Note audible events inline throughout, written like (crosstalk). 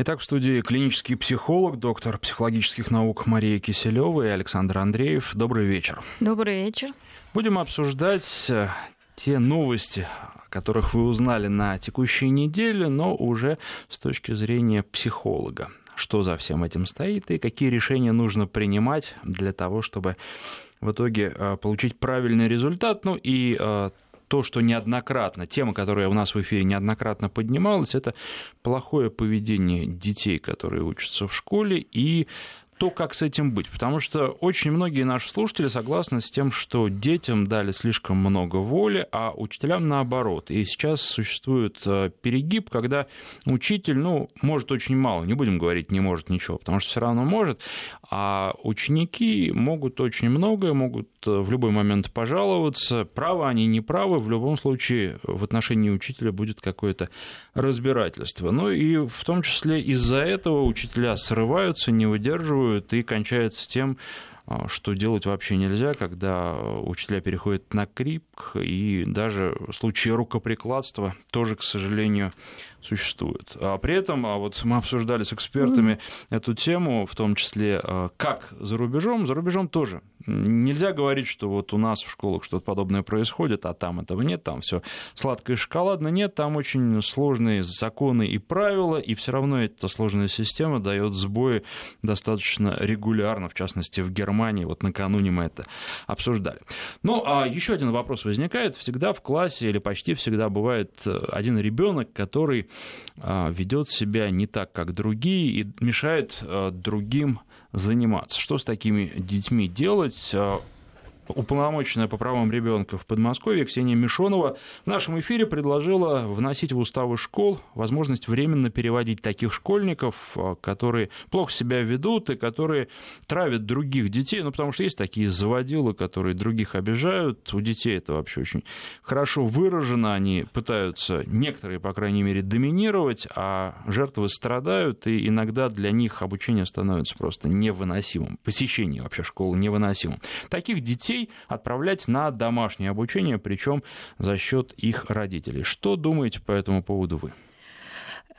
Итак, в студии клинический психолог, доктор психологических наук Мария Киселева и Александр Андреев. Добрый вечер. Добрый вечер. Будем обсуждать э, те новости, о которых вы узнали на текущей неделе, но уже с точки зрения психолога. Что за всем этим стоит и какие решения нужно принимать для того, чтобы в итоге э, получить правильный результат, ну и э, то, что неоднократно, тема, которая у нас в эфире неоднократно поднималась, это плохое поведение детей, которые учатся в школе, и то, как с этим быть. Потому что очень многие наши слушатели согласны с тем, что детям дали слишком много воли, а учителям наоборот. И сейчас существует э, перегиб, когда учитель, ну, может очень мало, не будем говорить не может ничего, потому что все равно может, а ученики могут очень многое, могут э, в любой момент пожаловаться. Правы они, не правы, в любом случае в отношении учителя будет какое-то разбирательство. Ну и в том числе из-за этого учителя срываются, не выдерживают и кончается тем, э, что делать вообще нельзя, когда учителя переходят на крик, и даже случае рукоприкладства тоже, к сожалению, существует. А при этом а вот мы обсуждали с экспертами mm-hmm. эту тему, в том числе а, как за рубежом, за рубежом тоже. Нельзя говорить, что вот у нас в школах что-то подобное происходит, а там этого нет, там все сладко и шоколадно. Нет, там очень сложные законы и правила, и все равно эта сложная система дает сбои достаточно регулярно, в частности в Германии. Вот накануне мы это обсуждали. Ну, а еще один вопрос возникает. Всегда в классе или почти всегда бывает э, один ребенок, который ведет себя не так, как другие, и мешает а, другим заниматься. Что с такими детьми делать? Уполномоченная по правам ребенка в Подмосковье Ксения Мишонова в нашем эфире предложила вносить в уставы школ возможность временно переводить таких школьников, а, которые плохо себя ведут и которые травят других детей, ну, потому что есть такие заводилы, которые других обижают, у детей это вообще очень хорошо выражено, они пытаются, некоторые, по крайней мере, доминировать, а жертвы страдают, и иногда для них обучение становится просто невыносимым, посещение вообще школы невыносимым. Таких детей детей отправлять на домашнее обучение, причем за счет их родителей. Что думаете по этому поводу вы?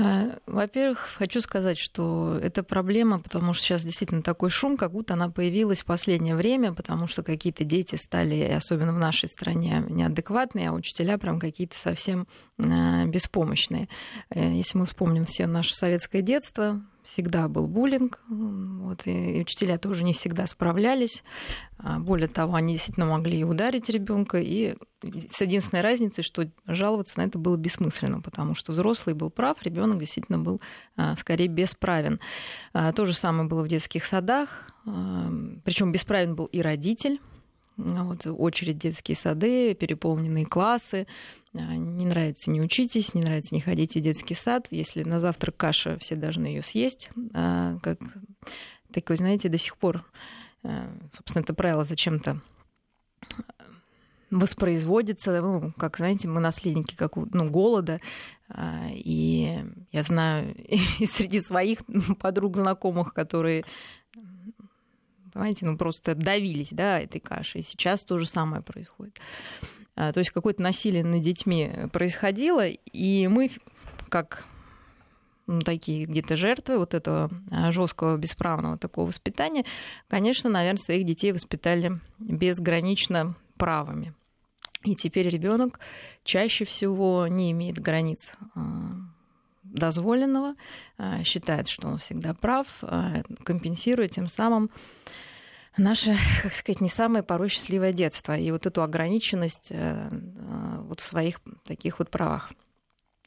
Э, во-первых, хочу сказать, что это проблема, потому что сейчас действительно такой шум, как будто она появилась в последнее время, потому что какие-то дети стали, особенно в нашей стране, неадекватные, а учителя прям какие-то совсем э, беспомощные. Э, если мы вспомним все наше советское детство, всегда был буллинг, вот, и учителя тоже не всегда справлялись. А, более того, они действительно могли и ударить ребенка, и с единственной разницей, что жаловаться на это было бессмысленно, потому что взрослый был прав, ребенок действительно был а, скорее бесправен. А, то же самое было в детских садах, причем бесправен был и родитель, вот, очередь детские сады, переполненные классы. А, не нравится, не учитесь, не нравится, не ходите в детский сад. Если на завтрак каша, все должны ее съесть. А, как, так вы знаете, до сих пор, а, собственно, это правило зачем-то воспроизводится, ну, как, знаете, мы наследники как, ну, голода, и я знаю (laughs) и среди своих подруг, знакомых, которые понимаете, ну просто давились, да, этой кашей. Сейчас то же самое происходит. А, то есть какое-то насилие над детьми происходило, и мы, как ну, такие где-то жертвы вот этого а, жесткого бесправного такого воспитания, конечно, наверное, своих детей воспитали безгранично правыми. И теперь ребенок чаще всего не имеет границ а, дозволенного, считает, что он всегда прав, компенсирует тем самым наше, как сказать, не самое порой счастливое детство и вот эту ограниченность э, э, вот в своих таких вот правах.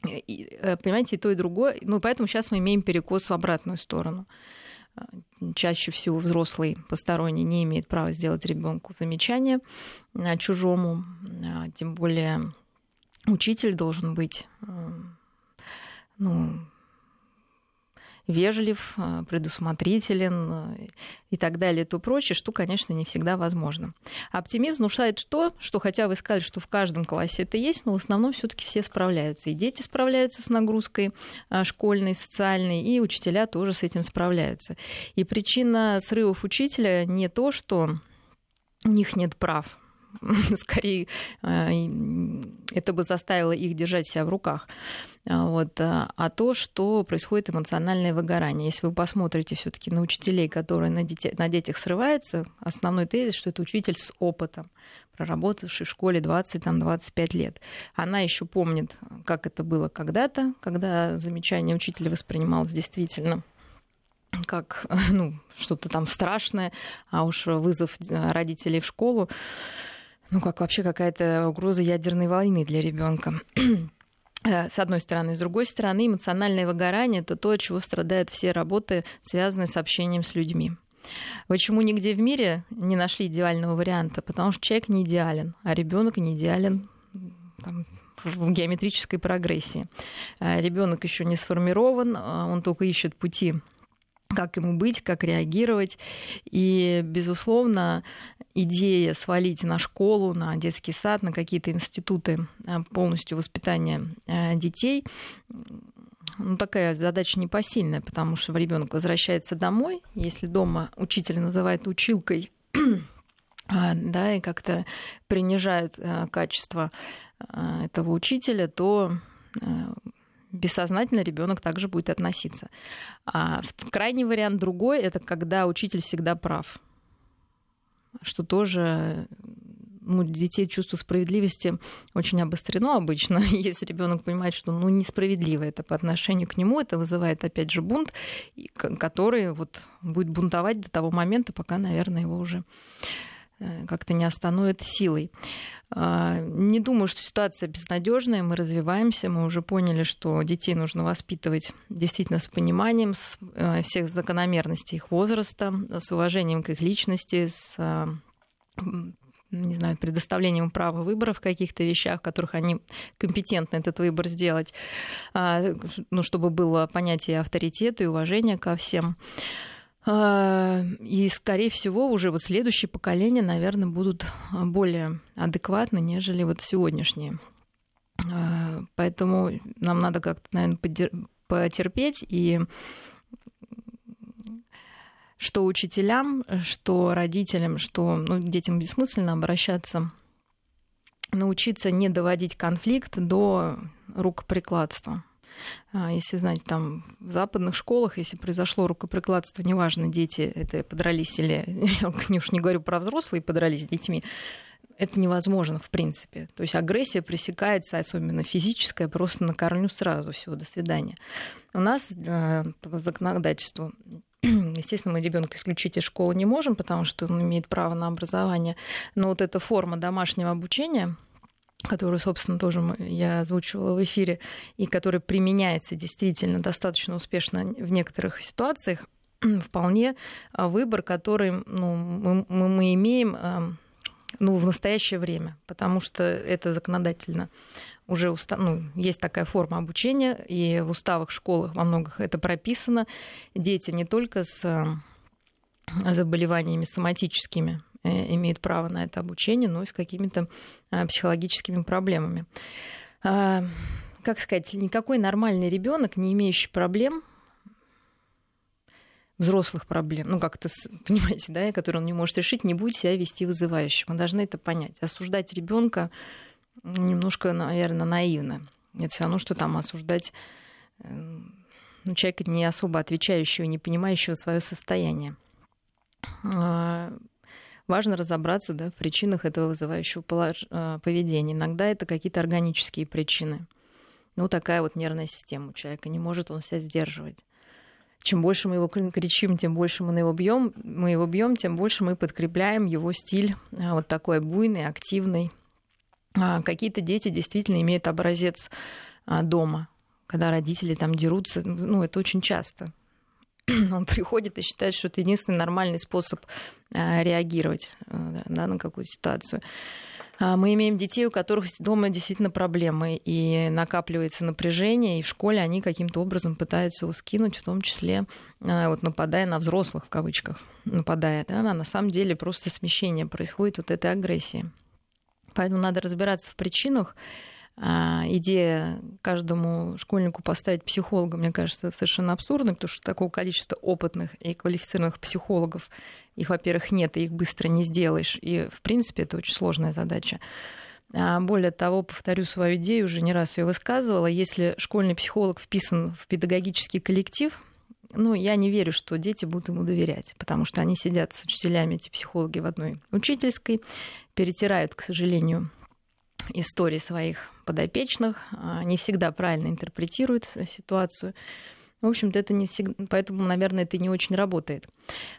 И, э, понимаете, и то, и другое. Ну, поэтому сейчас мы имеем перекос в обратную сторону. Чаще всего взрослый посторонний не имеет права сделать ребенку замечание чужому, тем более учитель должен быть ну, вежлив, э, предусмотрителен э, и так далее, то прочее, что, конечно, не всегда возможно. Оптимизм внушает то, что хотя вы сказали, что в каждом классе это есть, но в основном все таки все справляются. И дети справляются с нагрузкой э, школьной, социальной, и учителя тоже с этим справляются. И причина срывов учителя не то, что у них нет прав, (laughs) скорее это бы заставило их держать себя в руках. Вот. А то, что происходит эмоциональное выгорание. Если вы посмотрите все таки на учителей, которые на, детей, на детях срываются, основной тезис, что это учитель с опытом проработавший в школе 20-25 лет. Она еще помнит, как это было когда-то, когда замечание учителя воспринималось действительно как (laughs) ну, что-то там страшное, а уж вызов родителей в школу, ну, как вообще какая-то угроза ядерной войны для ребенка (clears throat) с одной стороны. С другой стороны, эмоциональное выгорание – это то, от чего страдают все работы, связанные с общением с людьми. Почему нигде в мире не нашли идеального варианта? Потому что человек не идеален, а ребенок не идеален там, в геометрической прогрессии. А ребенок еще не сформирован, а он только ищет пути как ему быть, как реагировать. И, безусловно, идея свалить на школу, на детский сад, на какие-то институты а, полностью воспитания детей ну, такая задача непосильная, потому что ребенок возвращается домой, если дома учитель называет училкой, (clears throat) а, да, и как-то принижают э, качество э, этого учителя, то э, бессознательно ребенок также будет относиться. А крайний вариант другой это когда учитель всегда прав, что тоже ну, детей чувство справедливости очень обострено обычно. (laughs) Если ребенок понимает, что ну, несправедливо это по отношению к нему, это вызывает опять же бунт, который вот будет бунтовать до того момента, пока, наверное, его уже как-то не остановит силой. А, не думаю, что ситуация безнадежная. Мы развиваемся, мы уже поняли, что детей нужно воспитывать действительно с пониманием с э, всех закономерностей их возраста, с уважением к их личности, с э, не знаю, предоставлением права выбора в каких-то вещах, в которых они компетентны этот выбор сделать, а, ну, чтобы было понятие авторитета и уважения ко всем. А, и, скорее всего, уже вот следующие поколения, наверное, будут более адекватны, нежели вот сегодняшние. А, поэтому нам надо как-то, наверное, потерпеть и что учителям, что родителям, что ну, детям бессмысленно обращаться, научиться не доводить конфликт до рукоприкладства. А, если, знаете, там в западных школах, если произошло рукоприкладство, неважно, дети это подрались или, (laughs) я уж не говорю про взрослые, подрались с детьми, это невозможно в принципе. То есть агрессия пресекается, особенно физическая, просто на корню сразу. Все, до свидания. У нас э, по законодательству (clears throat) Естественно, мы ребенка исключить из школы не можем, потому что он имеет право на образование. Но вот эта форма домашнего обучения, которую, собственно, тоже я озвучивала в эфире, и которая применяется действительно достаточно успешно в некоторых ситуациях, (clears throat) вполне а, выбор, который ну, мы, мы имеем а, ну, в настоящее время, потому что это законодательно уже уста... ну, есть такая форма обучения, и в уставах школах во многих это прописано. Дети не только с э, заболеваниями соматическими э, имеют право на это обучение, но и с какими-то э, психологическими проблемами. А, как сказать, никакой нормальный ребенок, не имеющий проблем, взрослых проблем, ну как-то, (laughs) понимаете, да, которые он не может решить, не будет себя вести вызывающим. Мы должны это понять. Осуждать ребенка немножко, наверное, наивно. Это все равно, что там осуждать ну, человека, не особо отвечающего, не понимающего свое состояние. Важно разобраться да, в причинах этого вызывающего а, поведения. Иногда это какие-то органические причины. Ну, такая вот нервная система у человека. Не может он себя сдерживать. Чем больше мы его кричим, тем больше мы его бьем, мы его бьем, тем больше мы подкрепляем его стиль вот такой буйный, активный, а, какие-то дети действительно имеют образец а, дома, когда родители там дерутся, ну, это очень часто. (clears throat) Он приходит и считает, что это единственный нормальный способ реагировать да, на какую-то ситуацию. Мы имеем детей, у которых дома действительно проблемы, и накапливается напряжение, и в школе они каким-то образом пытаются его скинуть, в том числе вот, нападая на взрослых, в кавычках, нападая. Да, а на самом деле просто смещение происходит вот этой агрессии. Поэтому надо разбираться в причинах, А идея каждому школьнику поставить психолога, мне кажется, совершенно абсурдной, потому что такого количества опытных и квалифицированных психологов, их, во-первых, нет, и их быстро не сделаешь. И, в принципе, это очень сложная задача. А более того, повторю свою идею, уже не раз ее высказывала, если школьный психолог вписан в педагогический коллектив, ну, я не верю, что дети будут ему доверять, потому что они сидят с учителями, эти психологи в одной учительской, перетирают, к сожалению, истории своих подопечных, а, не всегда правильно интерпретируют ситуацию. В общем-то, это не всегда, поэтому, наверное, это не очень работает.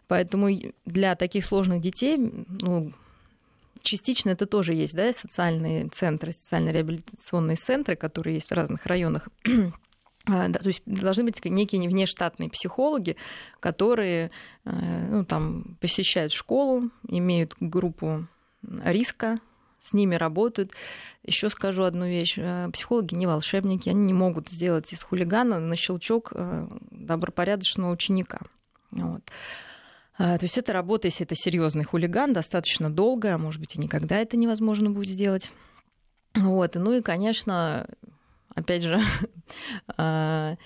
Поэтому для таких сложных детей, ну, частично это тоже есть, да, социальные центры, социально-реабилитационные центры, которые есть в разных районах (clears throat) а, то есть должны быть некие внештатные психологи, которые э, ну, там, посещают школу, имеют группу риска, с ними работают. Еще скажу одну вещь. Э, психологи не волшебники, они не могут сделать из хулигана на щелчок э, добропорядочного ученика. Вот. А, то есть это работа, если это серьезный хулиган, достаточно долго, а может быть и никогда это невозможно будет сделать. Вот. Ну и, конечно, опять же, (laughs)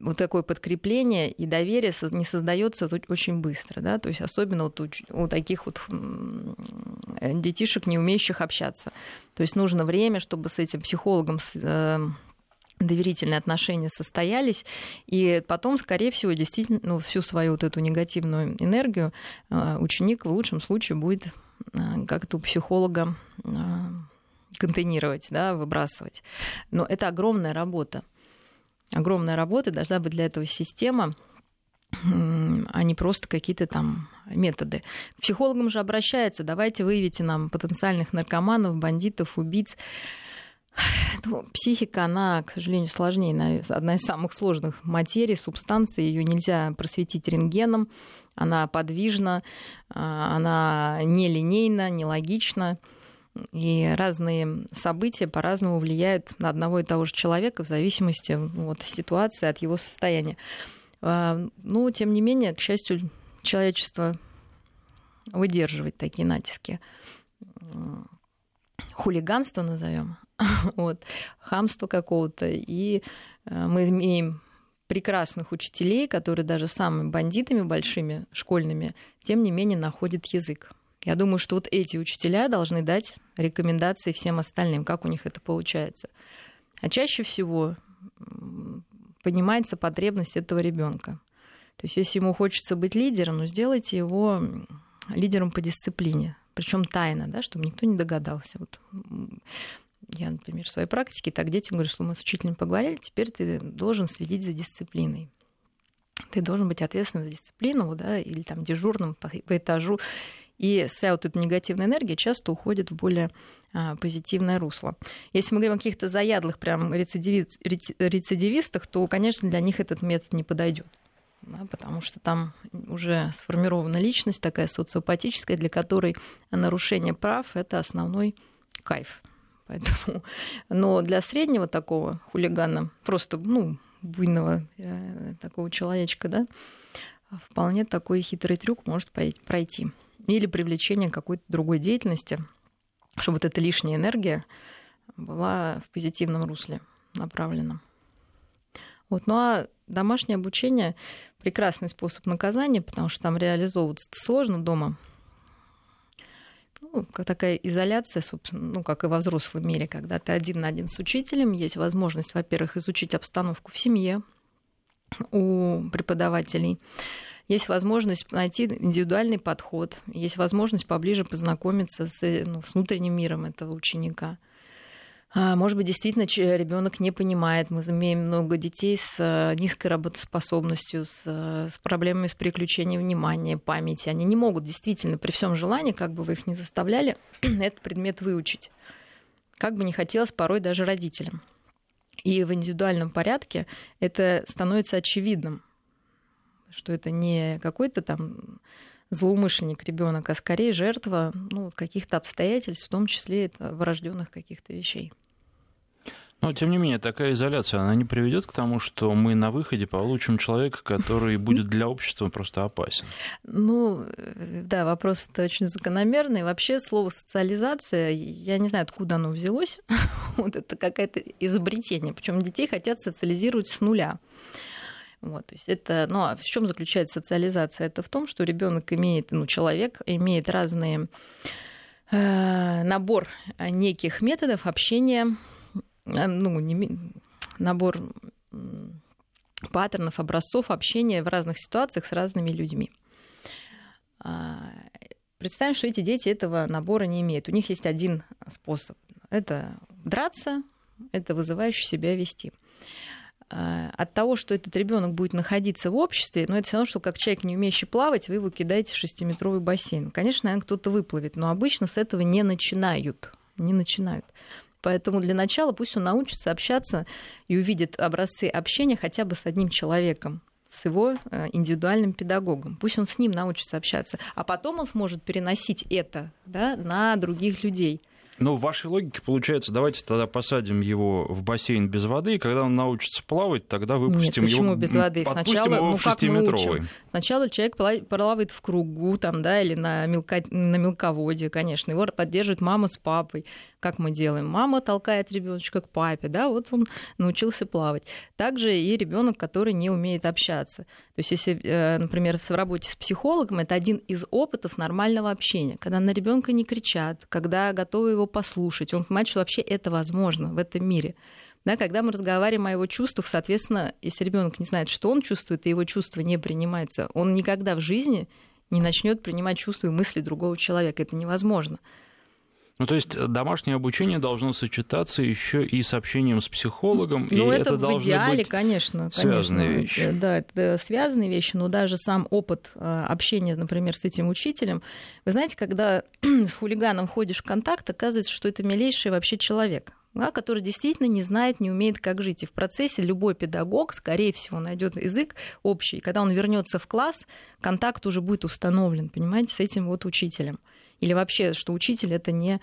вот такое подкрепление и доверие не создается очень быстро, да, то есть особенно вот у, у таких вот детишек, не умеющих общаться. То есть нужно время, чтобы с этим психологом э, доверительные отношения состоялись, и потом, скорее всего, действительно, ну, всю свою вот эту негативную энергию э, ученик в лучшем случае будет э, как-то у психолога контейнировать, да, выбрасывать. Но это огромная работа. Огромная работа, должна быть для этого система, а не просто какие-то там методы. К психологам же обращаются, давайте выявите нам потенциальных наркоманов, бандитов, убийц. Ну, психика, она, к сожалению, сложнее. Одна из самых сложных материй, субстанций. Ее нельзя просветить рентгеном. Она подвижна, а, она нелинейна, нелогична. И разные события по-разному влияют на одного и того же человека в зависимости от ситуации, от его состояния. А, но, тем не менее, к счастью, человечество выдерживает такие натиски. Хулиганство назовем, (laughs) вот, хамство какого-то. И э, мы имеем прекрасных учителей, которые даже самыми бандитами большими, школьными, тем не менее находят язык. Я думаю, что вот эти учителя должны дать рекомендации всем остальным, как у них это получается. А чаще всего понимается потребность этого ребенка. То есть, если ему хочется быть лидером, ну сделайте его лидером по дисциплине, причем тайно, да, чтобы никто не догадался. Вот я, например, в своей практике так детям говорю, что мы с учителем поговорили, теперь ты должен следить за дисциплиной. Ты должен быть ответственным за дисциплину, да, или там дежурным по, по этажу. И вся вот эта негативная энергия часто уходит в более а, позитивное русло. Если мы говорим о каких-то заядлых прям рецидивистах, то, конечно, для них этот метод не подойдет. Да, потому что там уже сформирована личность такая социопатическая, для которой нарушение прав – это основной кайф. Поэтому, но для среднего такого хулигана, просто ну, буйного э, такого человечка, да, вполне такой хитрый трюк может пройти или привлечение какой-то другой деятельности, чтобы вот эта лишняя энергия была в позитивном русле направлена. Вот. Ну а домашнее обучение прекрасный способ наказания, потому что там реализовываться сложно дома. Ну, такая изоляция, собственно, ну, как и во взрослом мире, когда ты один на один с учителем, есть возможность, во-первых, изучить обстановку в семье у преподавателей, есть возможность найти индивидуальный подход, есть возможность поближе познакомиться с, ну, с внутренним миром этого ученика. А, может быть, действительно ребенок не понимает. Мы имеем много детей с э, низкой работоспособностью, с, с проблемами с переключением внимания, памяти. Они не могут действительно при всем желании, как бы вы их ни заставляли, (clears throat) этот предмет выучить. Как бы не хотелось порой даже родителям. И в индивидуальном порядке это становится очевидным что это не какой-то там злоумышленник ребенок, а скорее жертва ну, каких-то обстоятельств, в том числе это врожденных каких-то вещей. Но, тем не менее, такая изоляция, она не приведет к тому, что мы на выходе получим человека, который будет для общества просто опасен. Ну, э, да, вопрос -то очень закономерный. Вообще слово социализация, я не знаю, откуда оно взялось. (laughs) вот это какое-то изобретение. Причем детей хотят социализировать с нуля. Вот, то есть это, ну, а в чем заключается социализация? Это в том, что ребенок имеет, ну, человек имеет разные э, набор неких методов общения Э, ну, не, набор паттернов, образцов общения в разных ситуациях с разными людьми. А, представим, что эти дети этого набора не имеют. У них есть один способ. Это драться, это вызывающе себя вести. А, от того, что этот ребенок будет находиться в обществе, но ну, это все равно, что как человек, не умеющий плавать, вы его кидаете в шестиметровый бассейн. Конечно, наверное, кто-то выплывет, но обычно с этого не начинают. Не начинают. Поэтому для начала пусть он научится общаться и увидит образцы общения хотя бы с одним человеком с его э, индивидуальным педагогом. Пусть он с ним научится общаться, а потом он сможет переносить это да, на других людей. Ну, в вашей логике получается, давайте тогда посадим его в бассейн без воды, и когда он научится плавать, тогда выпустим Нет, почему его. без воды? Сначала, его ну, в шестиметровый. Сначала человек плавает в кругу там, да, или на, мелко... на мелководье, конечно. Его поддерживает мама с папой. Как мы делаем? Мама толкает ребеночка к папе, да, вот он научился плавать. Также и ребенок, который не умеет общаться. То есть, если, э, например, в работе с психологом, это один из опытов нормального общения, когда на ребенка не кричат, когда готовы его послушать, он понимает, что вообще это возможно в этом мире. Да, когда мы разговариваем о его чувствах, соответственно, если ребенок не знает, что он чувствует, и его чувство не принимается, он никогда в жизни не начнет принимать чувства и мысли другого человека. Это невозможно. Ну, то есть домашнее обучение должно сочетаться еще и с общением с психологом. Ну, и это, это в идеале, быть конечно. Связанные конечно. вещи. Да, это связанные вещи, но даже сам опыт э, общения, например, с этим учителем. Вы знаете, когда (clears throat) с хулиганом ходишь в контакт, оказывается, что это милейший вообще человек да, который действительно не знает, не умеет, как жить. И в процессе любой педагог, скорее всего, найдет язык общий. И когда он вернется в класс, контакт уже будет установлен, понимаете, с этим вот учителем. Или вообще, что учитель это не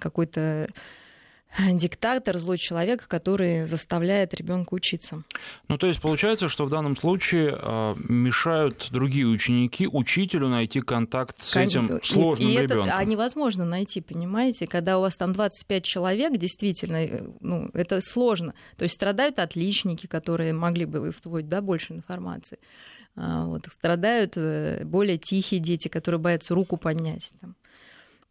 какой-то диктатор, злой человек, который заставляет ребенка учиться. Ну, то есть получается, что в данном случае э, мешают другие ученики учителю найти контакт с этим сложным и, и ребенком. Это, а невозможно найти, понимаете, когда у вас там 25 человек, действительно, э, ну, это сложно. То есть страдают отличники, которые могли бы усвоить да, больше информации. А, вот, страдают э, более тихие дети, которые боятся руку поднять. Там.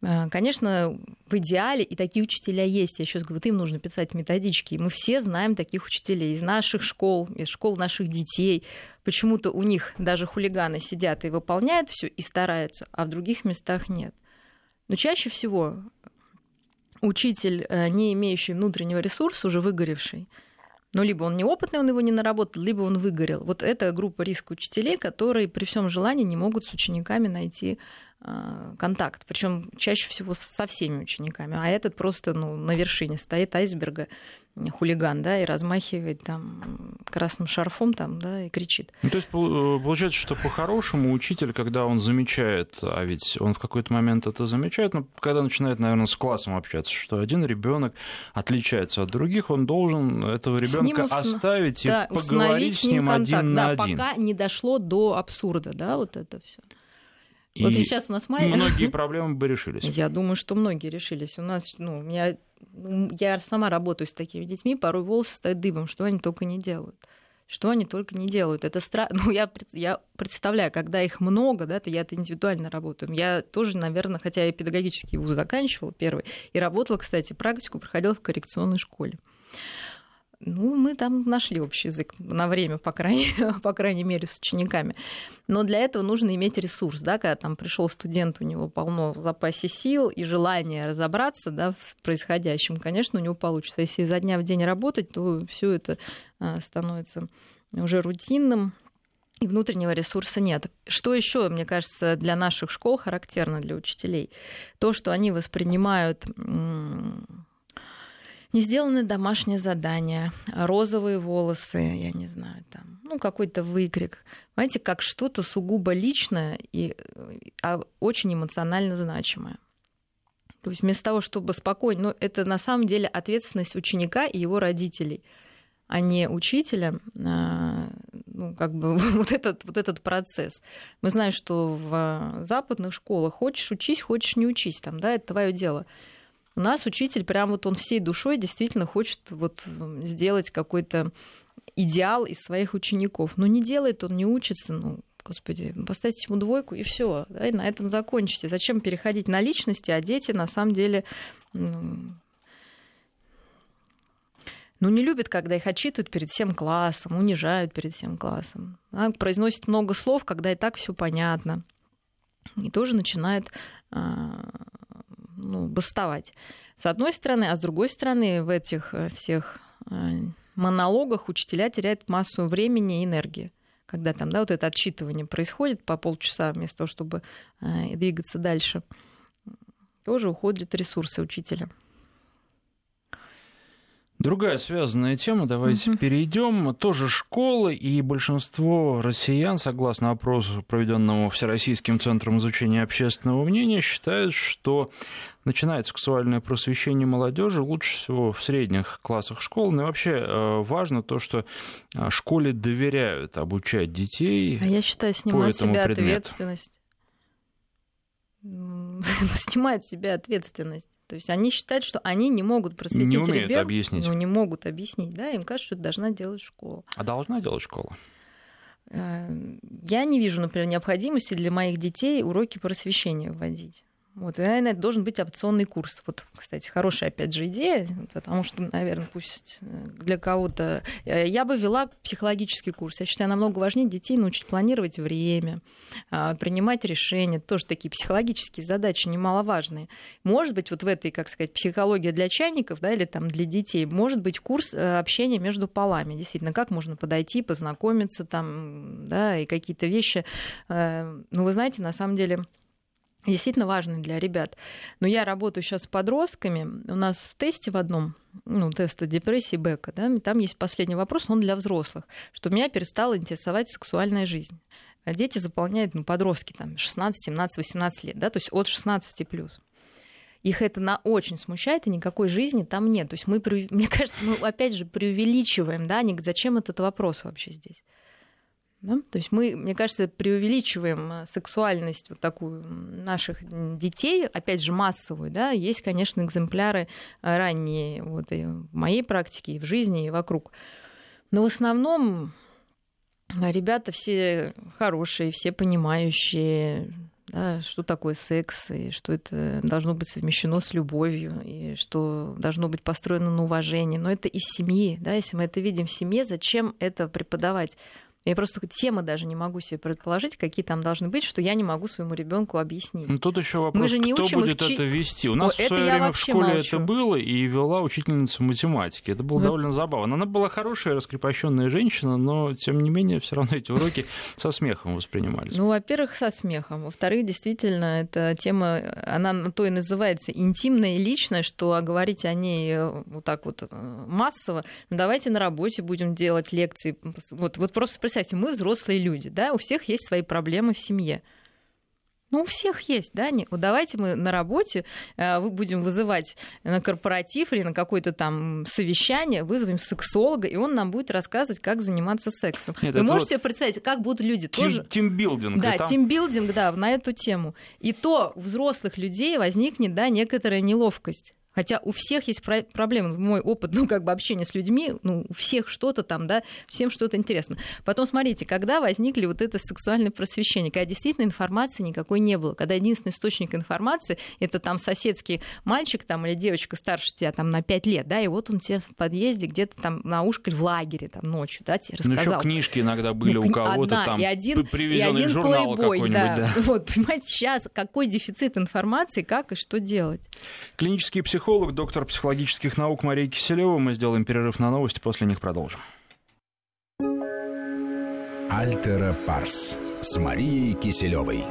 А, конечно, в идеале и такие учителя есть. Я еще говорю, им нужно писать методички. Мы все знаем таких учителей из наших школ, из школ наших детей. Почему-то у них даже хулиганы сидят и выполняют все и стараются, а в других местах нет. Но чаще всего учитель, э, не имеющий внутреннего ресурса, уже выгоревший, ну, либо он неопытный, он его не наработал, либо он выгорел. Вот это группа риска учителей, которые при всем желании не могут с учениками найти а, контакт, причем чаще всего со всеми учениками, а этот просто ну, на вершине стоит айсберга, хулиган, да, и размахивает там красным шарфом там, да, и кричит. Ну, то есть э, получается, что по-хорошему учитель, когда он замечает, а ведь он в какой-то момент это замечает, но когда начинает, наверное, с классом общаться, что один ребенок отличается от других, он должен этого ребенка установ... оставить да, и поговорить с ним, ним один да, на один. Пока не дошло до абсурда, да, вот это все. И вот сейчас у нас май. Многие (laughs) проблемы бы решились. Я думаю, что многие решились. У нас, ну, у меня, я сама работаю с такими детьми, порой волосы стоят дыбом, что они только не делают. Что они только не делают. Это страшно. (laughs) Ну, я, я представляю, когда их много, да, то я-то индивидуально работаю. Я тоже, наверное, хотя я педагогический вуз заканчивала первый, и работала, кстати, практику проходила в коррекционной школе. Ну, мы там нашли общий язык на время, по крайней, (laughs) по крайней мере, с учениками. Но для этого нужно иметь ресурс, да, когда там пришел студент, у него полно в запасе сил и желание разобраться да, в происходящем, конечно, у него получится. Если изо дня в день работать, то все это а, становится уже рутинным, и внутреннего ресурса нет. Что еще, мне кажется, для наших школ характерно для учителей? То, что они воспринимают не сделаны домашние задания, розовые волосы, я не знаю, там, ну, какой-то выкрик. Понимаете, как что-то сугубо личное и а очень эмоционально значимое. То есть вместо того, чтобы спокойно, но это на самом деле ответственность ученика и его родителей, а не учителя, а, ну, как бы (laughs) вот этот, вот этот процесс. Мы знаем, что в западных школах хочешь учись, хочешь не учись, там, да, это твое дело. У нас учитель прям вот он всей душой действительно хочет вот сделать какой-то идеал из своих учеников. Но не делает он, не учится, ну, господи, поставьте ему двойку и все, да, и на этом закончите. Зачем переходить на личности, а дети на самом деле ну, ну, не любят, когда их отчитывают перед всем классом, унижают перед всем классом. Да, произносят много слов, когда и так все понятно. И тоже начинает а, ну, бастовать. С одной стороны, а с другой стороны, в этих э, всех э, монологах учителя теряют массу времени и энергии. Когда там, да, вот это отчитывание происходит по полчаса вместо того, чтобы э, двигаться дальше, тоже уходят ресурсы учителя. Другая связанная тема, давайте угу. перейдем. Тоже школы, и большинство россиян, согласно опросу, проведенному Всероссийским центром изучения общественного мнения, считают, что начинает сексуальное просвещение молодежи лучше всего в средних классах школ. Ну и вообще э, важно то, что э, школе доверяют обучать детей. А я считаю, снимать с себя предмету. ответственность. (laughs) Снимает с себя ответственность. То есть они считают, что они не могут просветить не умеют ребенка, объяснить. Ну, не могут объяснить, да, им кажется, что это должна делать школа. А должна делать школа? Э, я не вижу, например, необходимости для моих детей уроки просвещения вводить. Вот, и, наверное, должен быть опционный курс. Вот, кстати, хорошая, опять же, идея, потому что, наверное, пусть э, для кого-то... Э, я бы вела психологический курс. Я считаю, намного важнее детей научить планировать время, а, принимать решения. Тоже такие психологические задачи немаловажные. Может быть, вот в этой, как сказать, психологии для чайников, да, или там для детей, может быть курс э, общения между полами. Действительно, как можно подойти, познакомиться там, да, и какие-то вещи. Ну, вы знаете, на самом деле действительно важный для ребят. Но я работаю сейчас с подростками. У нас в тесте в одном, ну, теста депрессии Бека, да, там есть последний вопрос, он для взрослых, что меня перестала интересовать сексуальная жизнь. А дети заполняют, ну, подростки, там, 16, 17, 18 лет, да, то есть от 16 плюс их это на очень смущает, и никакой жизни там нет. То есть мы, мне кажется, мы опять же преувеличиваем, да, зачем этот вопрос вообще здесь. Да? То есть мы, мне кажется, преувеличиваем э, сексуальность вот такую наших детей, опять же, массовую. Да? Есть, конечно, экземпляры э, ранние вот, и в моей практике, и в жизни, и вокруг. Но в основном э, ребята все хорошие, все понимающие, да, что такое секс, и что это должно быть совмещено с любовью, и что должно быть построено на уважении. Но это из семьи. Да? Если мы это видим в семье, зачем это преподавать? Я просто темы даже не могу себе предположить, какие там должны быть, что я не могу своему ребенку объяснить. Ну, тут еще вопрос, Мы же не кто учим будет их... это вести. У нас О, в свое время в школе молчу. это было, и вела учительница математики. Это было вот. довольно забавно. Она была хорошая, раскрепощенная женщина, но, тем не менее, все равно эти уроки (laughs) со смехом воспринимались. Ну, во-первых, со смехом. Во-вторых, действительно, эта тема, она на то и называется интимная и личная, что а говорить о ней э, вот так вот э, массово. Ну, давайте на работе будем делать лекции. Вот, вот просто представьте, мы взрослые люди, да, у всех есть свои проблемы в семье. Ну, у всех есть, да? Не, вот давайте мы на работе э, будем вызывать на корпоратив или на какое-то там совещание, вызовем сексолога, и он нам будет рассказывать, как заниматься сексом. Нет, Вы можете вот себе представить, как будут люди тим, тоже... Тимбилдинг. Да, там... тимбилдинг, да, на эту тему. И то у взрослых людей возникнет, да, некоторая неловкость. Хотя у всех есть проблемы. Мой опыт, (laughs) ну, как бы общения с людьми, ну, у всех что-то там, да, всем что-то интересно. Потом смотрите, когда возникли вот это сексуальное просвещение, когда действительно информации никакой не было, когда единственный источник информации это там соседский мальчик там или девочка старше тебя там на 5 лет, да, и вот он тебе в подъезде где-то там на ушко в лагере там ночью, да, тебе рассказал. Ну, еще книжки иногда были ну, у кого-то там, и один, и один журнал плейбой, да. да. (laughs) Вот, понимаете, сейчас какой дефицит информации, как и что делать. Клинический психолог психолог, доктор психологических наук Мария Киселева. Мы сделаем перерыв на новости, после них продолжим. Альтера Парс с Марией Киселевой.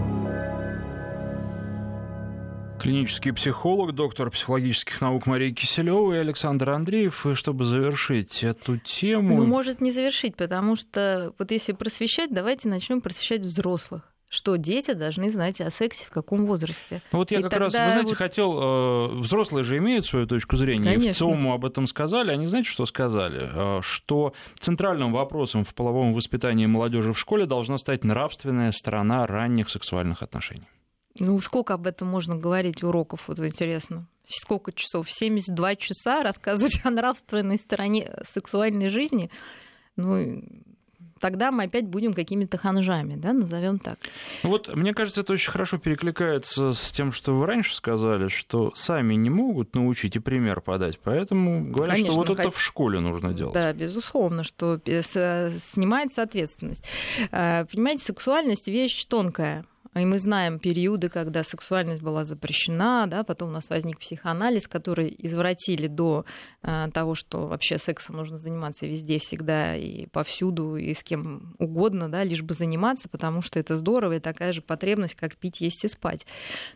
Клинический психолог, доктор психологических наук Мария Киселева и Александр Андреев. И чтобы завершить эту тему... Ну, может не завершить, потому что вот если просвещать, давайте начнем просвещать взрослых. Что дети должны знать о сексе в каком возрасте. Ну, вот я И как раз, вы знаете, вот- хотел, э, взрослые же имеют свою точку зрения, и в Конечно. ЦИОМу об этом сказали, они знаете, что сказали? Э, Что центральным вопросом в половом воспитании молодежи в школе должна стать нравственная сторона ранних сексуальных отношений. Ну, сколько об этом можно говорить уроков, вот интересно. Сколько часов? 72 часа рассказывать (laughs) о нравственной стороне сексуальной жизни? Ну, тогда мы опять будем какими-то ханжами, да, назовем так. Ну Вот, мне кажется, это очень хорошо перекликается с тем, что вы раньше сказали, что сами не могут научить и пример подать, поэтому говорят, Конечно, что вот это хоть- в школе нужно делать. Да, безусловно, что э, с- снимается ответственность. Э, Понимаете, сексуальность вещь тонкая. И мы знаем периоды, когда сексуальность была запрещена, да, потом у нас возник психоанализ, который извратили до э, того, что вообще сексом нужно заниматься везде, всегда и повсюду, и с кем угодно, да, лишь бы заниматься, потому что это здорово, и такая же потребность, как пить, есть и спать.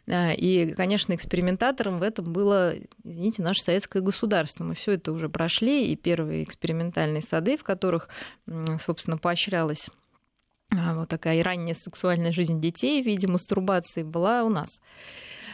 Э, И, конечно, экспериментатором в этом было, извините, наше советское государство. Мы все это уже прошли, и первые экспериментальные сады, в которых, собственно, поощрялась а, вот такая ранняя сексуальная жизнь детей в виде мастурбации была у нас.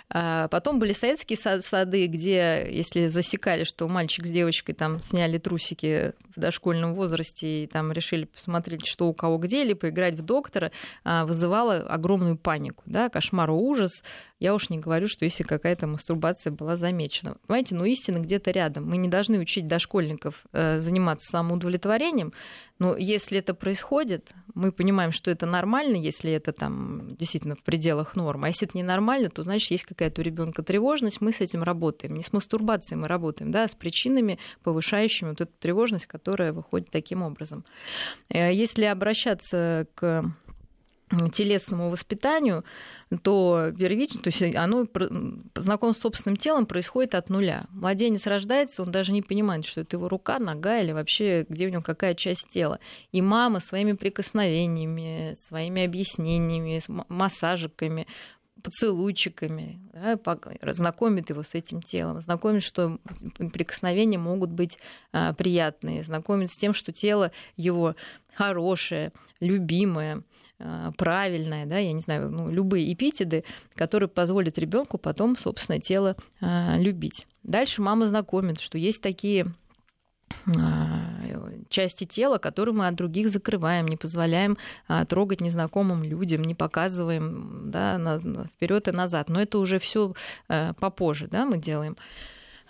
А Потом были советские са- сады, где, если засекали, что мальчик с девочкой там сняли трусики в дошкольном возрасте и там решили посмотреть, что у кого где, или поиграть в доктора, а, вызывало огромную панику, да, кошмар, ужас. Я уж не говорю, что если какая-то мастурбация была замечена. Понимаете, но истина где-то рядом. Мы не должны учить дошкольников э, заниматься самоудовлетворением, но если это происходит, мы понимаем, что это нормально, если это там действительно в пределах нормы. А если это ненормально, то значит есть какая-то у ребенка тревожность, мы с этим работаем. Не с мастурбацией мы работаем, да, а с причинами, повышающими вот эту тревожность, которая выходит таким образом. Э, Если обращаться к телесному воспитанию, то первично, то есть оно, знакомство с собственным телом происходит от нуля. Младенец рождается, он даже не понимает, что это его рука, нога или вообще где у него какая часть тела. И мама своими прикосновениями, своими объяснениями, массажиками, поцелуйчиками, да, знакомит его с этим телом, знакомит, что прикосновения могут быть а, приятные, знакомит с тем, что тело его хорошее, любимое, правильное, да, я не знаю, ну, любые эпитеты, которые позволят ребенку потом, собственно, тело а, любить. Дальше мама знакомит, что есть такие а, части тела, которые мы от других закрываем, не позволяем а, трогать незнакомым людям, не показываем да, вперед и назад. Но это уже все попозже, да, мы делаем.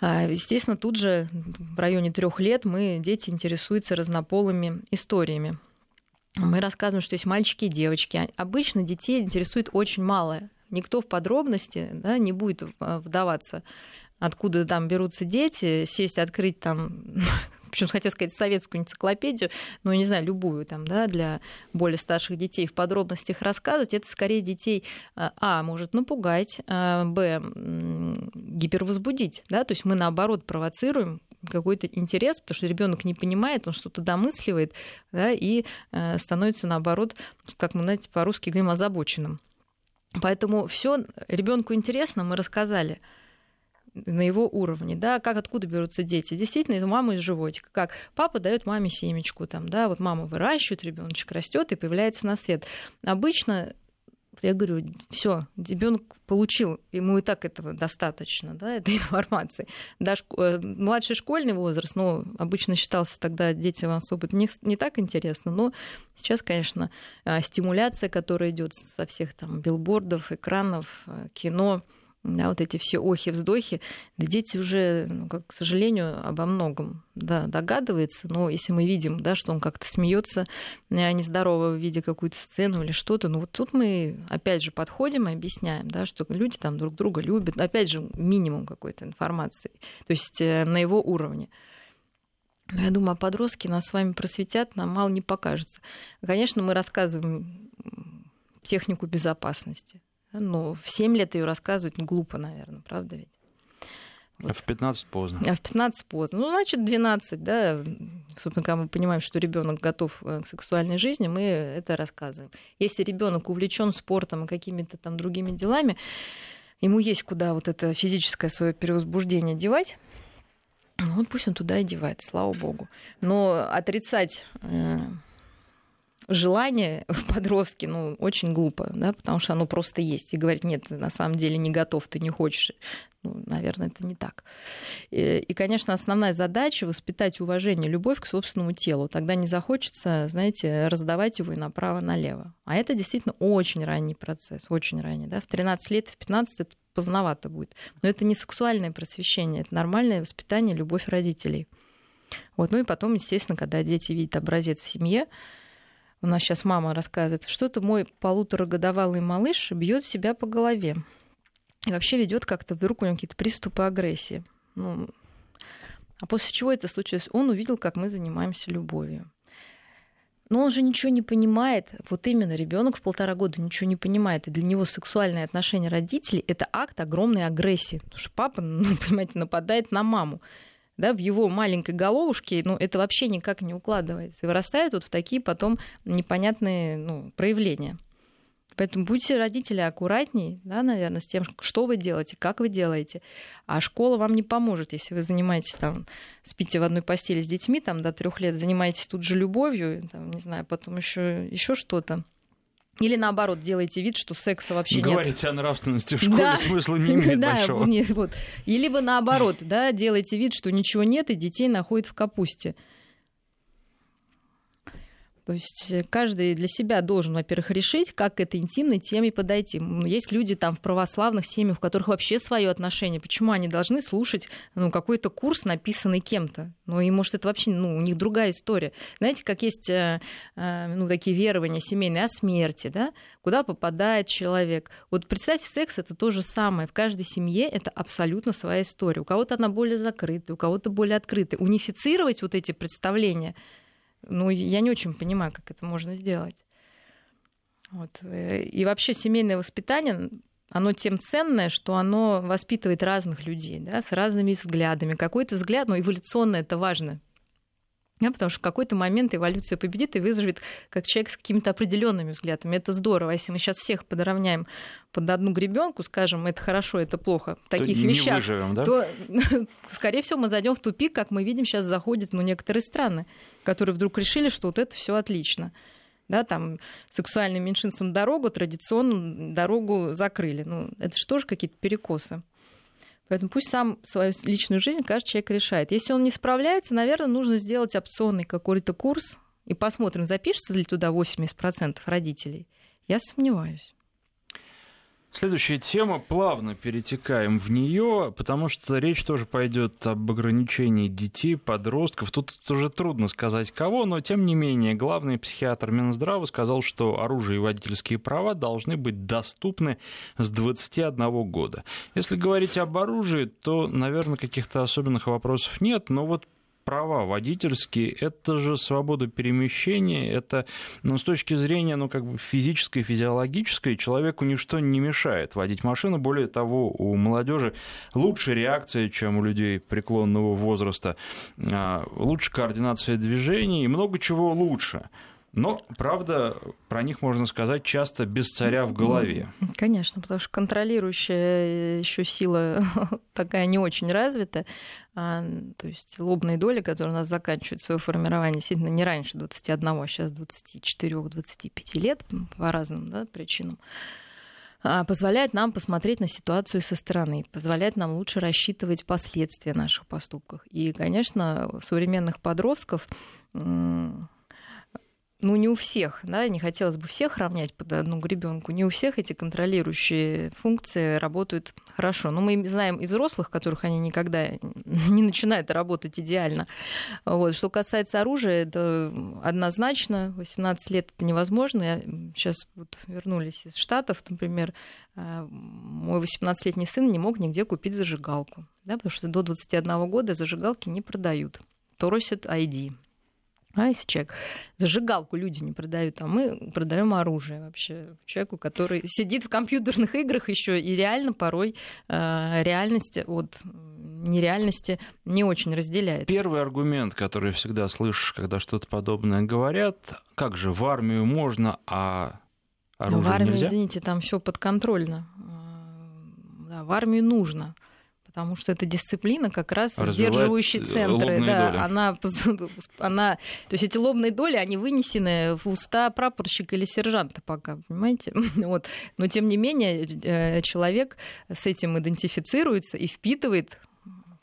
А, Естественно, тут же в районе трех лет мы дети интересуются разнополыми историями. Мы рассказываем, что есть мальчики и девочки. Обычно детей интересует очень мало. Никто в подробности да, не будет а, вдаваться, откуда там берутся дети, сесть, открыть там (laughs) причем хотел сказать советскую энциклопедию, но не знаю, любую там, да, для более старших детей в подробностях рассказывать, это скорее детей, а, может напугать, а, б, гипервозбудить, да, то есть мы наоборот провоцируем какой-то интерес, потому что ребенок не понимает, он что-то домысливает, да, и э, становится наоборот, как мы, знаете, по-русски говорим, озабоченным. Поэтому все ребенку интересно, мы рассказали на его уровне, да, как откуда берутся дети. Действительно, из мамы из животика. Как папа дает маме семечку, там, да, вот мама выращивает, ребеночек растет и появляется на свет. Обычно я говорю, все, ребенок получил, ему и так этого достаточно, да, этой (laughs) информации. Даже младший школьный возраст, ну, обычно считался тогда детям особо не, не так интересно, но сейчас, конечно, стимуляция, которая идет со всех там билбордов, экранов, кино, да, вот эти все охи-вздохи, да дети уже, ну, как, к сожалению, обо многом да, догадываются, но если мы видим, да, что он как-то смеется нездорово, видя какую-то сцену или что-то, ну вот тут мы опять же подходим и объясняем, да, что люди там друг друга любят, опять же минимум какой-то информации, то есть на его уровне. Но я думаю, подростки нас с вами просветят, нам мало не покажется. Конечно, мы рассказываем технику безопасности. Но в 7 лет ее рассказывать глупо, наверное, правда ведь? Вот. А в 15 поздно. А в 15 поздно. Ну, значит, 12, да. Собственно, когда мы понимаем, что ребенок готов к сексуальной жизни, мы это рассказываем. Если ребенок увлечен спортом и какими-то там другими делами, ему есть куда вот это физическое свое перевозбуждение девать, вот пусть он туда и девает, слава богу. Но отрицать желание в подростке, ну, очень глупо, да, потому что оно просто есть. И говорить, нет, ты на самом деле не готов, ты не хочешь. Ну, наверное, это не так. И, и, конечно, основная задача воспитать уважение, любовь к собственному телу. Тогда не захочется, знаете, раздавать его и направо-налево. А это действительно очень ранний процесс, очень ранний. Да? В 13 лет, в 15 это поздновато будет. Но это не сексуальное просвещение, это нормальное воспитание, любовь родителей. Вот. Ну и потом, естественно, когда дети видят образец в семье, у нас сейчас мама рассказывает, что-то мой полуторагодовалый малыш бьет себя по голове. И вообще ведет как-то вдруг у него какие-то приступы агрессии. Ну, а после чего это случилось? Он увидел, как мы занимаемся любовью. Но он же ничего не понимает. Вот именно ребенок в полтора года ничего не понимает. И для него сексуальные отношения родителей это акт огромной агрессии. Потому что папа, (laughs) ну, понимаете, нападает на маму да, в его маленькой головушке, ну, это вообще никак не укладывается. И вырастает вот в такие потом непонятные ну, проявления. Поэтому будьте родители аккуратней, да, наверное, с тем, что вы делаете, как вы делаете. А школа вам не поможет, если вы занимаетесь там, спите в одной постели с детьми там, до трех лет, занимаетесь тут же любовью, там, не знаю, потом еще, еще что-то. Или наоборот, делаете вид, что секса вообще Говорите нет. Говорите о нравственности в школе да. смысла не имеет (laughs) да, большого. Нет, вот. Или вы наоборот, да, делаете вид, что ничего нет, и детей находят в капусте. То есть э, каждый для себя должен, во-первых, решить, как к этой интимной теме подойти. Есть люди там в православных семьях, у которых вообще свое отношение. Почему они должны слушать ну, какой-то курс, написанный кем-то? Ну, и может, это вообще, ну, у них другая история. Знаете, как есть э, э, ну, такие верования семейные о смерти, да? Куда попадает человек. Вот представьте, секс это то же самое. В каждой семье это абсолютно своя история. У кого-то она более закрытая, у кого-то более открытая. Унифицировать вот эти представления – ну, я не очень понимаю, как это можно сделать. Вот. И вообще семейное воспитание, оно тем ценное, что оно воспитывает разных людей, да, с разными взглядами. Какой-то взгляд, ну, эволюционно это важно, да, потому что в какой-то момент эволюция победит и вызовет как человек с какими-то определенными взглядами. Это здорово. Если мы сейчас всех подровняем под одну гребенку, скажем, это хорошо, это плохо, в таких то вещах, выживем, да? то, (laughs) скорее всего, мы зайдем в тупик, как мы видим, сейчас заходят ну, некоторые страны, которые вдруг решили, что вот это все отлично. Да, там сексуальным меньшинствам дорогу, традиционную дорогу закрыли. Ну, это же тоже какие-то перекосы. Поэтому пусть сам свою личную жизнь каждый человек решает. Если он не справляется, наверное, нужно сделать опционный какой-то курс и посмотрим, запишется ли туда 80% родителей. Я сомневаюсь. Следующая тема, плавно перетекаем в нее, потому что речь тоже пойдет об ограничении детей, подростков. Тут уже трудно сказать кого, но тем не менее главный психиатр Минздрава сказал, что оружие и водительские права должны быть доступны с 21 года. Если говорить об оружии, то, наверное, каких-то особенных вопросов нет, но вот права водительские, это же свобода перемещения, это ну, с точки зрения ну, как бы физической, физиологической, человеку ничто не мешает водить машину. Более того, у молодежи лучше реакция, чем у людей преклонного возраста, а, лучше координация движений и много чего лучше. Но, правда, про них можно сказать часто без царя в голове. Конечно, потому что контролирующая еще сила (laughs) такая не очень развита. А, то есть лобные доли, которые у нас заканчивают свое формирование, действительно не раньше 21, а сейчас 24-25 лет по разным да, причинам а, позволяет нам посмотреть на ситуацию со стороны, позволяет нам лучше рассчитывать последствия наших поступков. И, конечно, у современных подростков ну, не у всех, да, не хотелось бы всех равнять под одну гребенку, не у всех эти контролирующие функции работают хорошо. Но мы знаем и взрослых, которых они никогда (laughs) не начинают работать идеально. Вот. Что касается оружия, это однозначно, 18 лет это невозможно. Я сейчас вот вернулись из Штатов, например, э, мой 18-летний сын не мог нигде купить зажигалку, да, потому что до 21 года зажигалки не продают, просят ID. А если человек зажигалку люди не продают, а мы продаем оружие вообще человеку, который сидит в компьютерных играх еще и реально порой э, реальность от нереальности не очень разделяет. Первый аргумент, который всегда слышишь, когда что-то подобное говорят, как же в армию можно, а оружие Но в армии, нельзя? извините, там все подконтрольно. Э, да, в армию нужно потому что эта дисциплина как раз сдерживающие центры. Да, доли. она, (laughs) она, то есть эти лобные доли, они вынесены в уста прапорщика или сержанта пока, понимаете? (laughs) Вот. Но тем не менее э, человек с этим идентифицируется и впитывает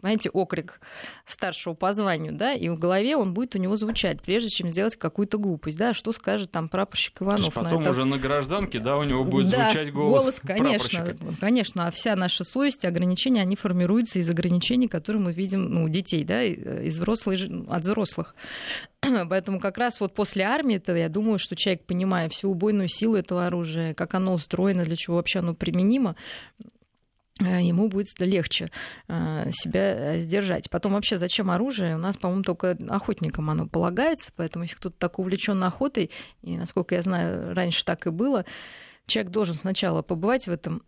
знаете, окрик старшего по званию, да, и в голове он будет у него звучать, прежде чем сделать какую-то глупость, да, что скажет там прапорщик Иванов. То есть потом на это... уже на гражданке, да, у него будет да, звучать голос, голос конечно, конечно, а вся наша совесть, ограничения, они формируются из ограничений, которые мы видим, ну, детей, да, из взрослых, от взрослых. (clears throat) Поэтому как раз вот после армии, -то, я думаю, что человек, понимая всю убойную силу этого оружия, как оно устроено, для чего вообще оно применимо, Э, ему будет легче э, себя сдержать. Потом вообще зачем оружие? У нас, по-моему, только охотникам оно полагается, поэтому если кто-то так увлечен охотой, и, насколько я знаю, раньше так и было, человек должен сначала побывать в этом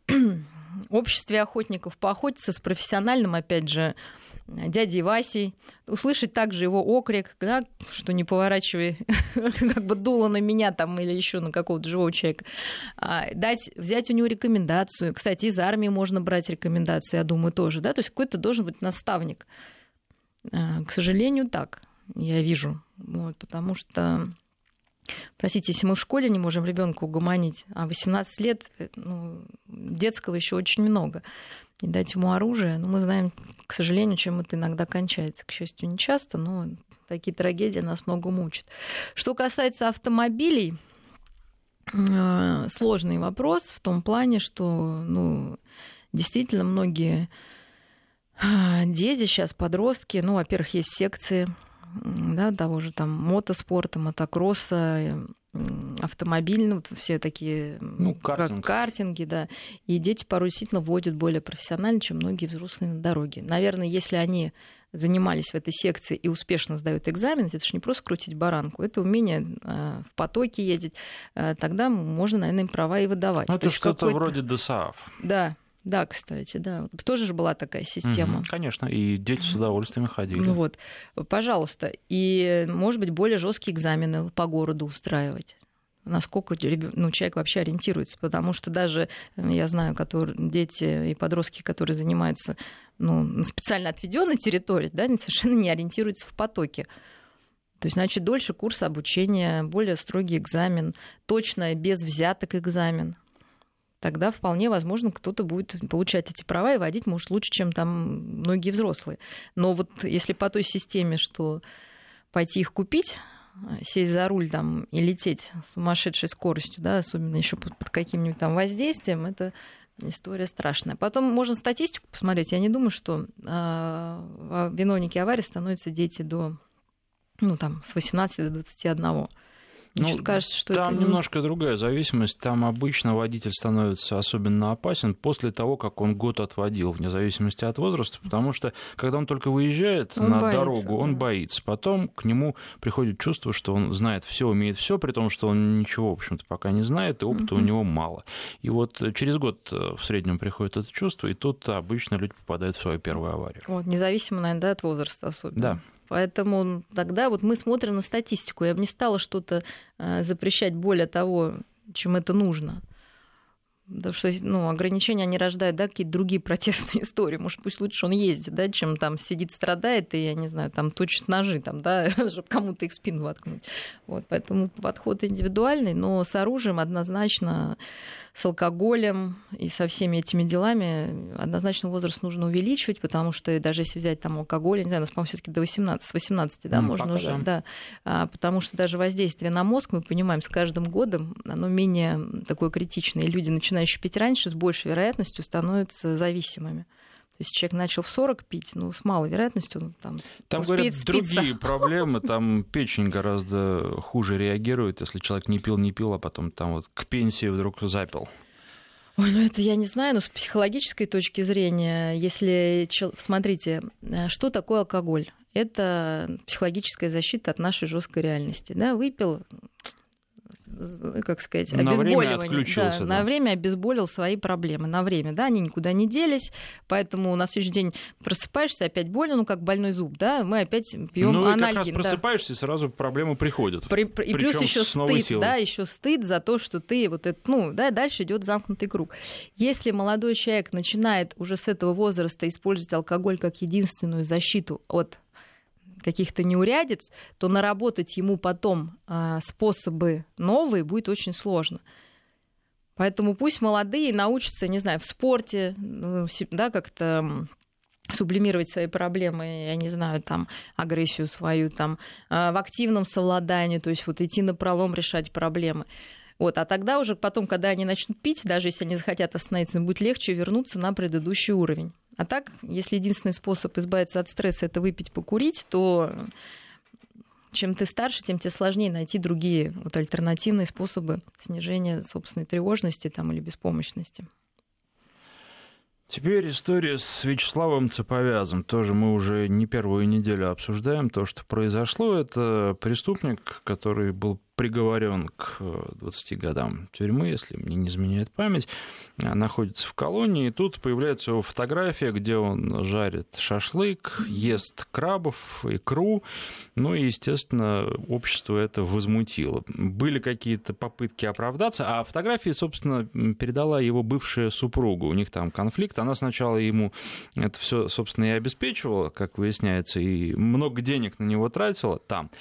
обществе охотников, поохотиться с профессиональным, опять же, дядей Васей, услышать также его окрик, да, что не поворачивай (laughs) как бы дуло на меня там или еще на какого-то живого человека, а, дать, взять у него рекомендацию. Кстати, из армии можно брать рекомендации, я думаю, тоже, да, то есть какой-то должен быть наставник. А, к сожалению, так я вижу, вот, потому что Простите, если мы в школе не можем ребенка угомонить, а 18 лет э, ну, детского еще очень много и дать ему оружие. Но мы знаем, к сожалению, чем это иногда кончается. К счастью, не часто, но такие трагедии нас много мучат. Что касается автомобилей, э, сложный вопрос в том плане, что ну, действительно многие э, дети сейчас, подростки, ну, во-первых, есть секции да, того же там мотоспорта, мотокросса, автомобиль, ну, все такие ну, картинг. как картинги, да. И дети порой действительно водят более профессионально, чем многие взрослые на дороге. Наверное, если они занимались в этой секции и успешно сдают экзамен, это же не просто крутить баранку, это умение э, в потоке ездить, э, тогда можно, наверное, им права и выдавать. Ну, это что-то вроде ДСАФ. Да, да, кстати, да. Тоже же была такая система. Угу, конечно, и дети с удовольствием ходили. Ну вот, пожалуйста. И, может быть, более жесткие экзамены по городу устраивать насколько ну, человек вообще ориентируется, потому что даже я знаю, которые, дети и подростки, которые занимаются ну, на специально отведенной территории, да, совершенно не ориентируются в потоке. То есть, значит, дольше курс обучения, более строгий экзамен, точно без взяток экзамен тогда вполне возможно кто-то будет получать эти права и водить, может, лучше, чем там многие взрослые. Но вот если по той системе, что пойти их купить, сесть за руль там и лететь с сумасшедшей скоростью, да, особенно еще под, каким-нибудь там воздействием, это история страшная. Потом можно статистику посмотреть. Я не думаю, что э, виновники аварии становятся дети до ну, там, с 18 до 21. Ну, кажется, что там это немножко другая зависимость. Там обычно водитель становится особенно опасен после того, как он год отводил, вне зависимости от возраста, потому что когда он только выезжает он на боится, дорогу, он да. боится. Потом к нему приходит чувство, что он знает все, умеет все, при том, что он ничего, в общем-то, пока не знает, и опыта угу. у него мало. И вот через год э, в среднем приходит это чувство, и тут обычно люди попадают в свою первую аварию. Вот, независимо, наверное, да, от возраста особенно. Да. Поэтому тогда вот мы смотрим на статистику. Я бы не стала что-то э, запрещать более того, чем это нужно. Потому что ну, ограничения, они рождают да, какие-то другие (laughs) протестные истории. Может, пусть лучше он ездит, да, чем там сидит, страдает и, я не знаю, там точит ножи, там, да, (laughs) чтобы кому-то их в спину воткнуть. Вот, поэтому подход индивидуальный, но с оружием однозначно с алкоголем и со всеми этими делами однозначно возраст нужно увеличивать, потому что даже если взять там алкоголь, не знаю, нас, по-моему, все-таки до 18, с 18, да, mm, можно уже, да. да, а, потому что даже воздействие на мозг, мы понимаем, с каждым годом оно менее такое критичное, и люди, начинающие пить раньше, с большей вероятностью становятся зависимыми. То есть человек начал в 40 пить, ну, с малой вероятностью он там Там, успеет говорят, спиться. другие проблемы, там печень гораздо хуже реагирует, если человек не пил, не пил, а потом там вот к пенсии вдруг запил. Ой, ну это я не знаю, но с психологической точки зрения, если... Смотрите, э, что такое алкоголь? Это психологическая защита от нашей жесткой реальности. Да? Выпил, как сказать, На время обезболивания. отключился, да, да. На время обезболил свои проблемы. На время, да, они никуда не делись, поэтому на следующий день просыпаешься, опять больно, ну как больной зуб, да, мы опять пьем ну, и как раз анальгин. да. просыпаешься, и сразу проблемы приходят. При- при- и плюс еще стыд, силой. да, еще стыд за то, что ты вот это, ну, да, дальше идет замкнутый круг. Если молодой человек начинает уже с этого возраста использовать алкоголь как единственную защиту от каких-то неурядиц, то наработать ему потом а, способы новые будет очень сложно. Поэтому пусть молодые научатся, не знаю, в спорте, ну, да, как-то сублимировать свои проблемы, я не знаю, там, агрессию свою, там, а, в активном совладании, то есть вот идти на пролом решать проблемы. Вот, а тогда уже потом, когда они начнут пить, даже если они захотят остановиться, им будет легче вернуться на предыдущий уровень. А так, если единственный способ избавиться от стресса это выпить, покурить, то чем ты старше, тем тебе сложнее найти другие вот альтернативные способы снижения собственной тревожности там, или беспомощности. Теперь история с Вячеславом Цеповязом. Тоже мы уже не первую неделю обсуждаем то, что произошло. Это преступник, который был приговорен к э, 20 годам тюрьмы, если мне не изменяет память, э, находится в колонии. И тут появляется его фотография, где он жарит шашлык, ест крабов, икру. Ну и, естественно, общество это возмутило. Были какие-то попытки оправдаться, а фотографии, собственно, передала его бывшая супруга. У них там конфликт. Она сначала ему это все, собственно, и обеспечивала, как выясняется, и много денег на него тратила там.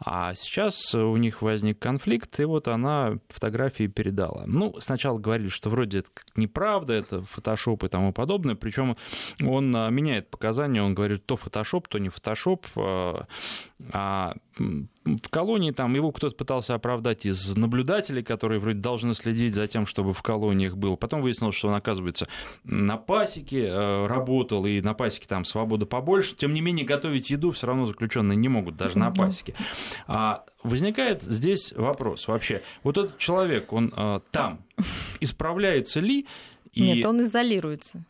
А сейчас у них возник конфликт, и вот она фотографии передала. Ну, сначала говорили, что вроде это неправда, это фотошоп и тому подобное, причем он а, меняет показания, он говорит, то фотошоп, то не фотошоп, а, а в колонии там его кто-то пытался оправдать из наблюдателей, которые вроде должны следить за тем, чтобы в колониях был. Потом выяснилось, что он, оказывается, на пасеке э, работал, и на пасеке там свобода побольше. Тем не менее, готовить еду все равно заключенные не могут, даже на пасеке. А возникает здесь вопрос вообще. Вот этот человек, он э, там (laughs) исправляется ли? И, Нет, он изолируется.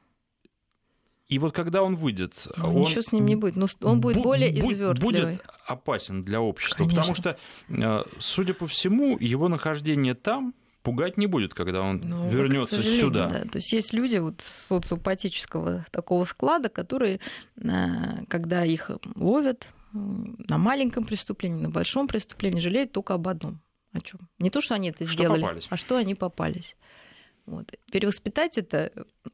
И вот когда он выйдет, Ну, он Ничего с ним не будет. Но он будет бу- более извертливый. Будет опасен для общества, Конечно. потому что, э, судя по всему, его нахождение там пугать не будет, когда он Ну, вот, вернется сожалению, сюда. да. То есть есть люди вот социопатического такого склада, которые, э, когда их ловят на маленьком преступлении, на большом преступлении, жалеют только об одном. О чем? Не то, что они это Что сделали, попались. а что они попались. Вот. Перевоспитать это ну,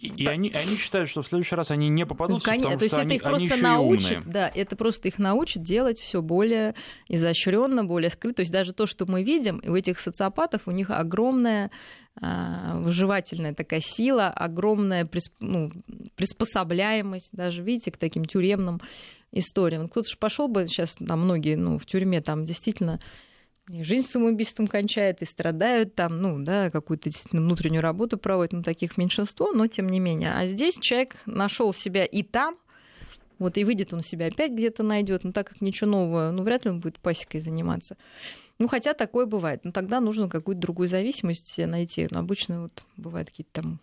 И, (laughs) и они, они считают, что в следующий раз они не Ну, попадутся, конечно, потому то есть что это они, их они просто научит, да, это просто их научит делать все более изощренно, более скрыто. То есть даже то, что мы видим, у этих социопатов у них огромная а, выживательная такая сила, огромная присп- ну, приспособляемость, даже видите, к таким тюремным историям. Кто-то же пошел бы сейчас, там многие, ну, в тюрьме там действительно и жизнь самоубийством кончает, и страдают там, ну, да, какую-то действительно внутреннюю работу проводят, ну, таких меньшинство, но тем не менее. А здесь человек нашел себя и там, вот и выйдет он себя опять где-то найдет, но так как ничего нового, ну, вряд ли он будет пасекой заниматься. Ну, хотя такое бывает. Но тогда нужно какую-то другую зависимость найти. Но обычно вот бывают какие-то там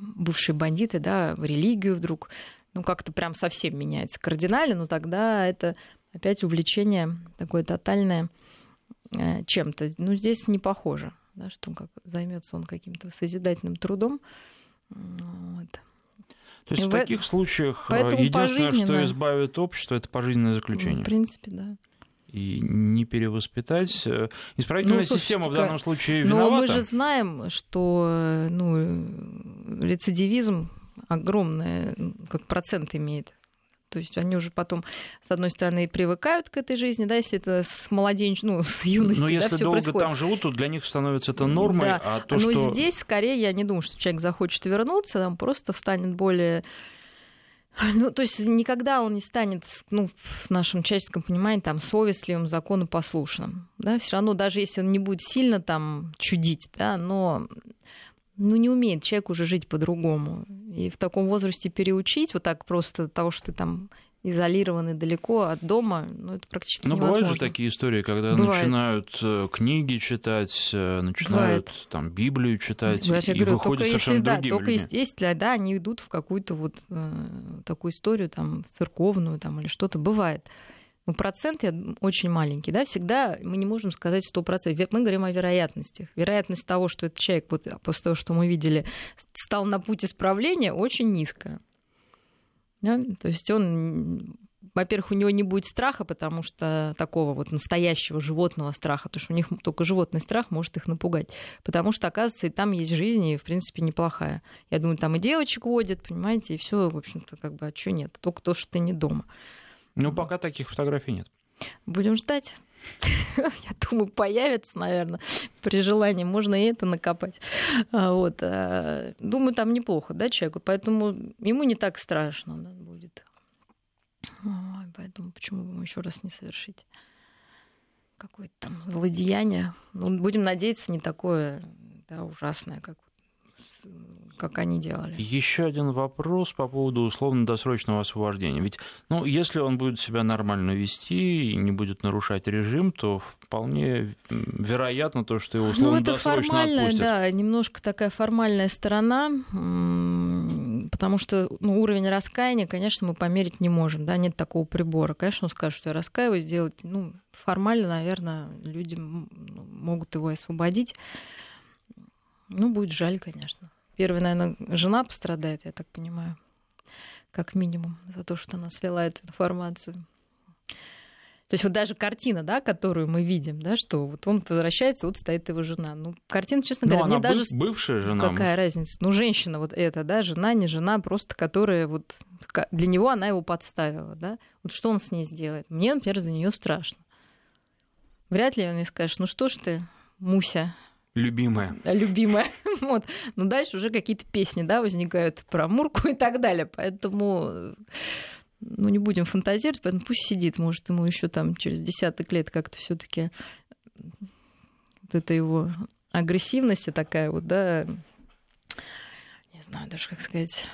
бывшие бандиты, да, в религию вдруг, ну, как-то прям совсем меняется кардинально, но тогда это опять увлечение такое тотальное чем-то. Ну, здесь не похоже, да, что он как займется он каким-то созидательным трудом. Вот. То есть в в- таких случаях э, поэтому единственное, что избавит общество, это пожизненное заключение. в принципе, да. И не перевоспитать. Э, Исправительная Ну, система в данном случае Но виновата. мы же знаем, что э, ну, э, рецидивизм огромный, как процент имеет. То есть они уже потом, с одной стороны, привыкают к этой жизни, да, если это с младенч... ну, с юности, Но да, если долго происходит. там живут, то для них становится это нормой, Да. а то, Но что... здесь, скорее, я не думаю, что человек захочет вернуться, там просто станет более... Ну, то есть никогда он не станет, ну, в нашем человеческом понимании, там, совестливым, законопослушным. Да? Все равно, даже если он не будет сильно там чудить, да, но ну, не умеет человек уже жить по-другому. И в таком возрасте переучить вот так просто того, что ты там изолированный далеко от дома, ну, это практически Но невозможно. бывают же такие истории, когда Бывает. начинают э, книги читать, э, начинают там Библию читать, Я и говорю, выходят только если, совершенно да, другими только людьми. если, да, они идут в какую-то вот э, такую историю, там, церковную, там, или что-то, бывает. Ну, процент очень маленький, да, всегда мы не можем сказать сто процентов. Мы говорим о вероятностях. Вероятность того, что этот человек, вот после того, что мы видели, стал на путь исправления, очень низкая. Да? То есть он во-первых, у него не будет страха, потому что такого вот настоящего животного страха, потому что у них только животный страх может их напугать. Потому что, оказывается, и там есть жизнь, и, в принципе, неплохая. Я думаю, там и девочек водят, понимаете, и все, в общем-то, как бы, а что нет? Только то, что ты не дома. Ну, пока таких фотографий нет. Будем ждать. (laughs) Я думаю, появится, наверное, при желании. Можно и это накопать. А, вот. А, думаю, там неплохо, да, человеку. Поэтому ему не так страшно будет. Поэтому почему бы ему еще раз не совершить какое-то там злодеяние? Ну, будем надеяться, не такое да, ужасное, как как они делали. Еще один вопрос по поводу условно-досрочного освобождения. Ведь, ну, если он будет себя нормально вести и не будет нарушать режим, то вполне вероятно то, что его условно-досрочно ну, это формальная, отпустят. да, немножко такая формальная сторона, потому что ну, уровень раскаяния, конечно, мы померить не можем, да, нет такого прибора. Конечно, он скажет, что я раскаиваюсь, сделать, ну, формально, наверное, люди могут его освободить. Ну, будет жаль, конечно. Первая, наверное, жена пострадает, я так понимаю, как минимум, за то, что она слила эту информацию. То есть вот даже картина, да, которую мы видим, да, что вот он возвращается, вот стоит его жена. Ну, картина, честно говоря, мне даже... бывшая жена. Какая разница? Ну, женщина вот эта, да, жена, не жена, просто которая вот... Для него она его подставила, да. Вот что он с ней сделает? Мне, например, за нее страшно. Вряд ли он ей скажет, ну что ж ты, Муся, Любимая. Любимая. (laughs) Вот. Но дальше уже какие-то песни да, возникают про Мурку и так далее. Поэтому ну, не будем фантазировать, поэтому пусть сидит. Может, ему еще там через десяток лет как-то все таки вот эта его агрессивность такая вот, да, не знаю даже, как сказать,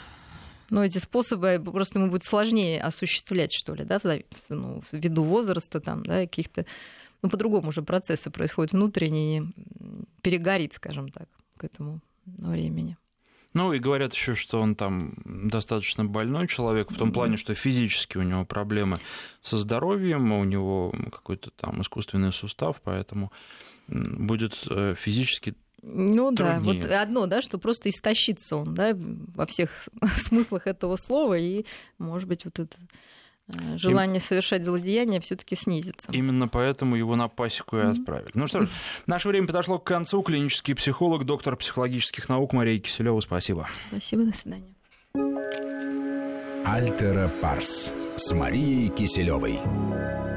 но эти способы просто ему будет сложнее осуществлять, что ли, да, ну, ввиду возраста, там, да, каких-то ну, по-другому уже процессы происходят внутренние, перегорит, скажем так, к этому времени. Ну и говорят еще, что он там достаточно больной человек, в том плане, что физически у него проблемы со здоровьем, у него какой-то там искусственный сустав, поэтому будет э, физически ну труднее. да, вот одно, да, что просто истощится он, да, во всех (laughs) смыслах этого слова, и, может быть, вот это желание и... совершать злодеяния все-таки снизится. Именно поэтому его на пасеку и отправили. Mm-hmm. Ну что ж, наше время подошло к концу. Клинический психолог, доктор психологических наук Мария Киселева. Спасибо. Спасибо, до свидания. Альтера Парс с Марией Киселевой.